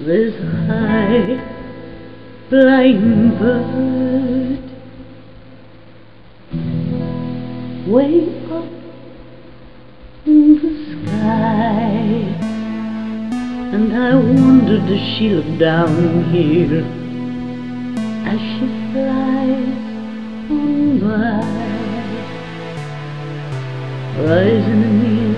This high flying bird way up in the sky, and I wondered does she look down here as she flies on by, rising in the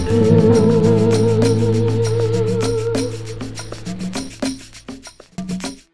Thank you.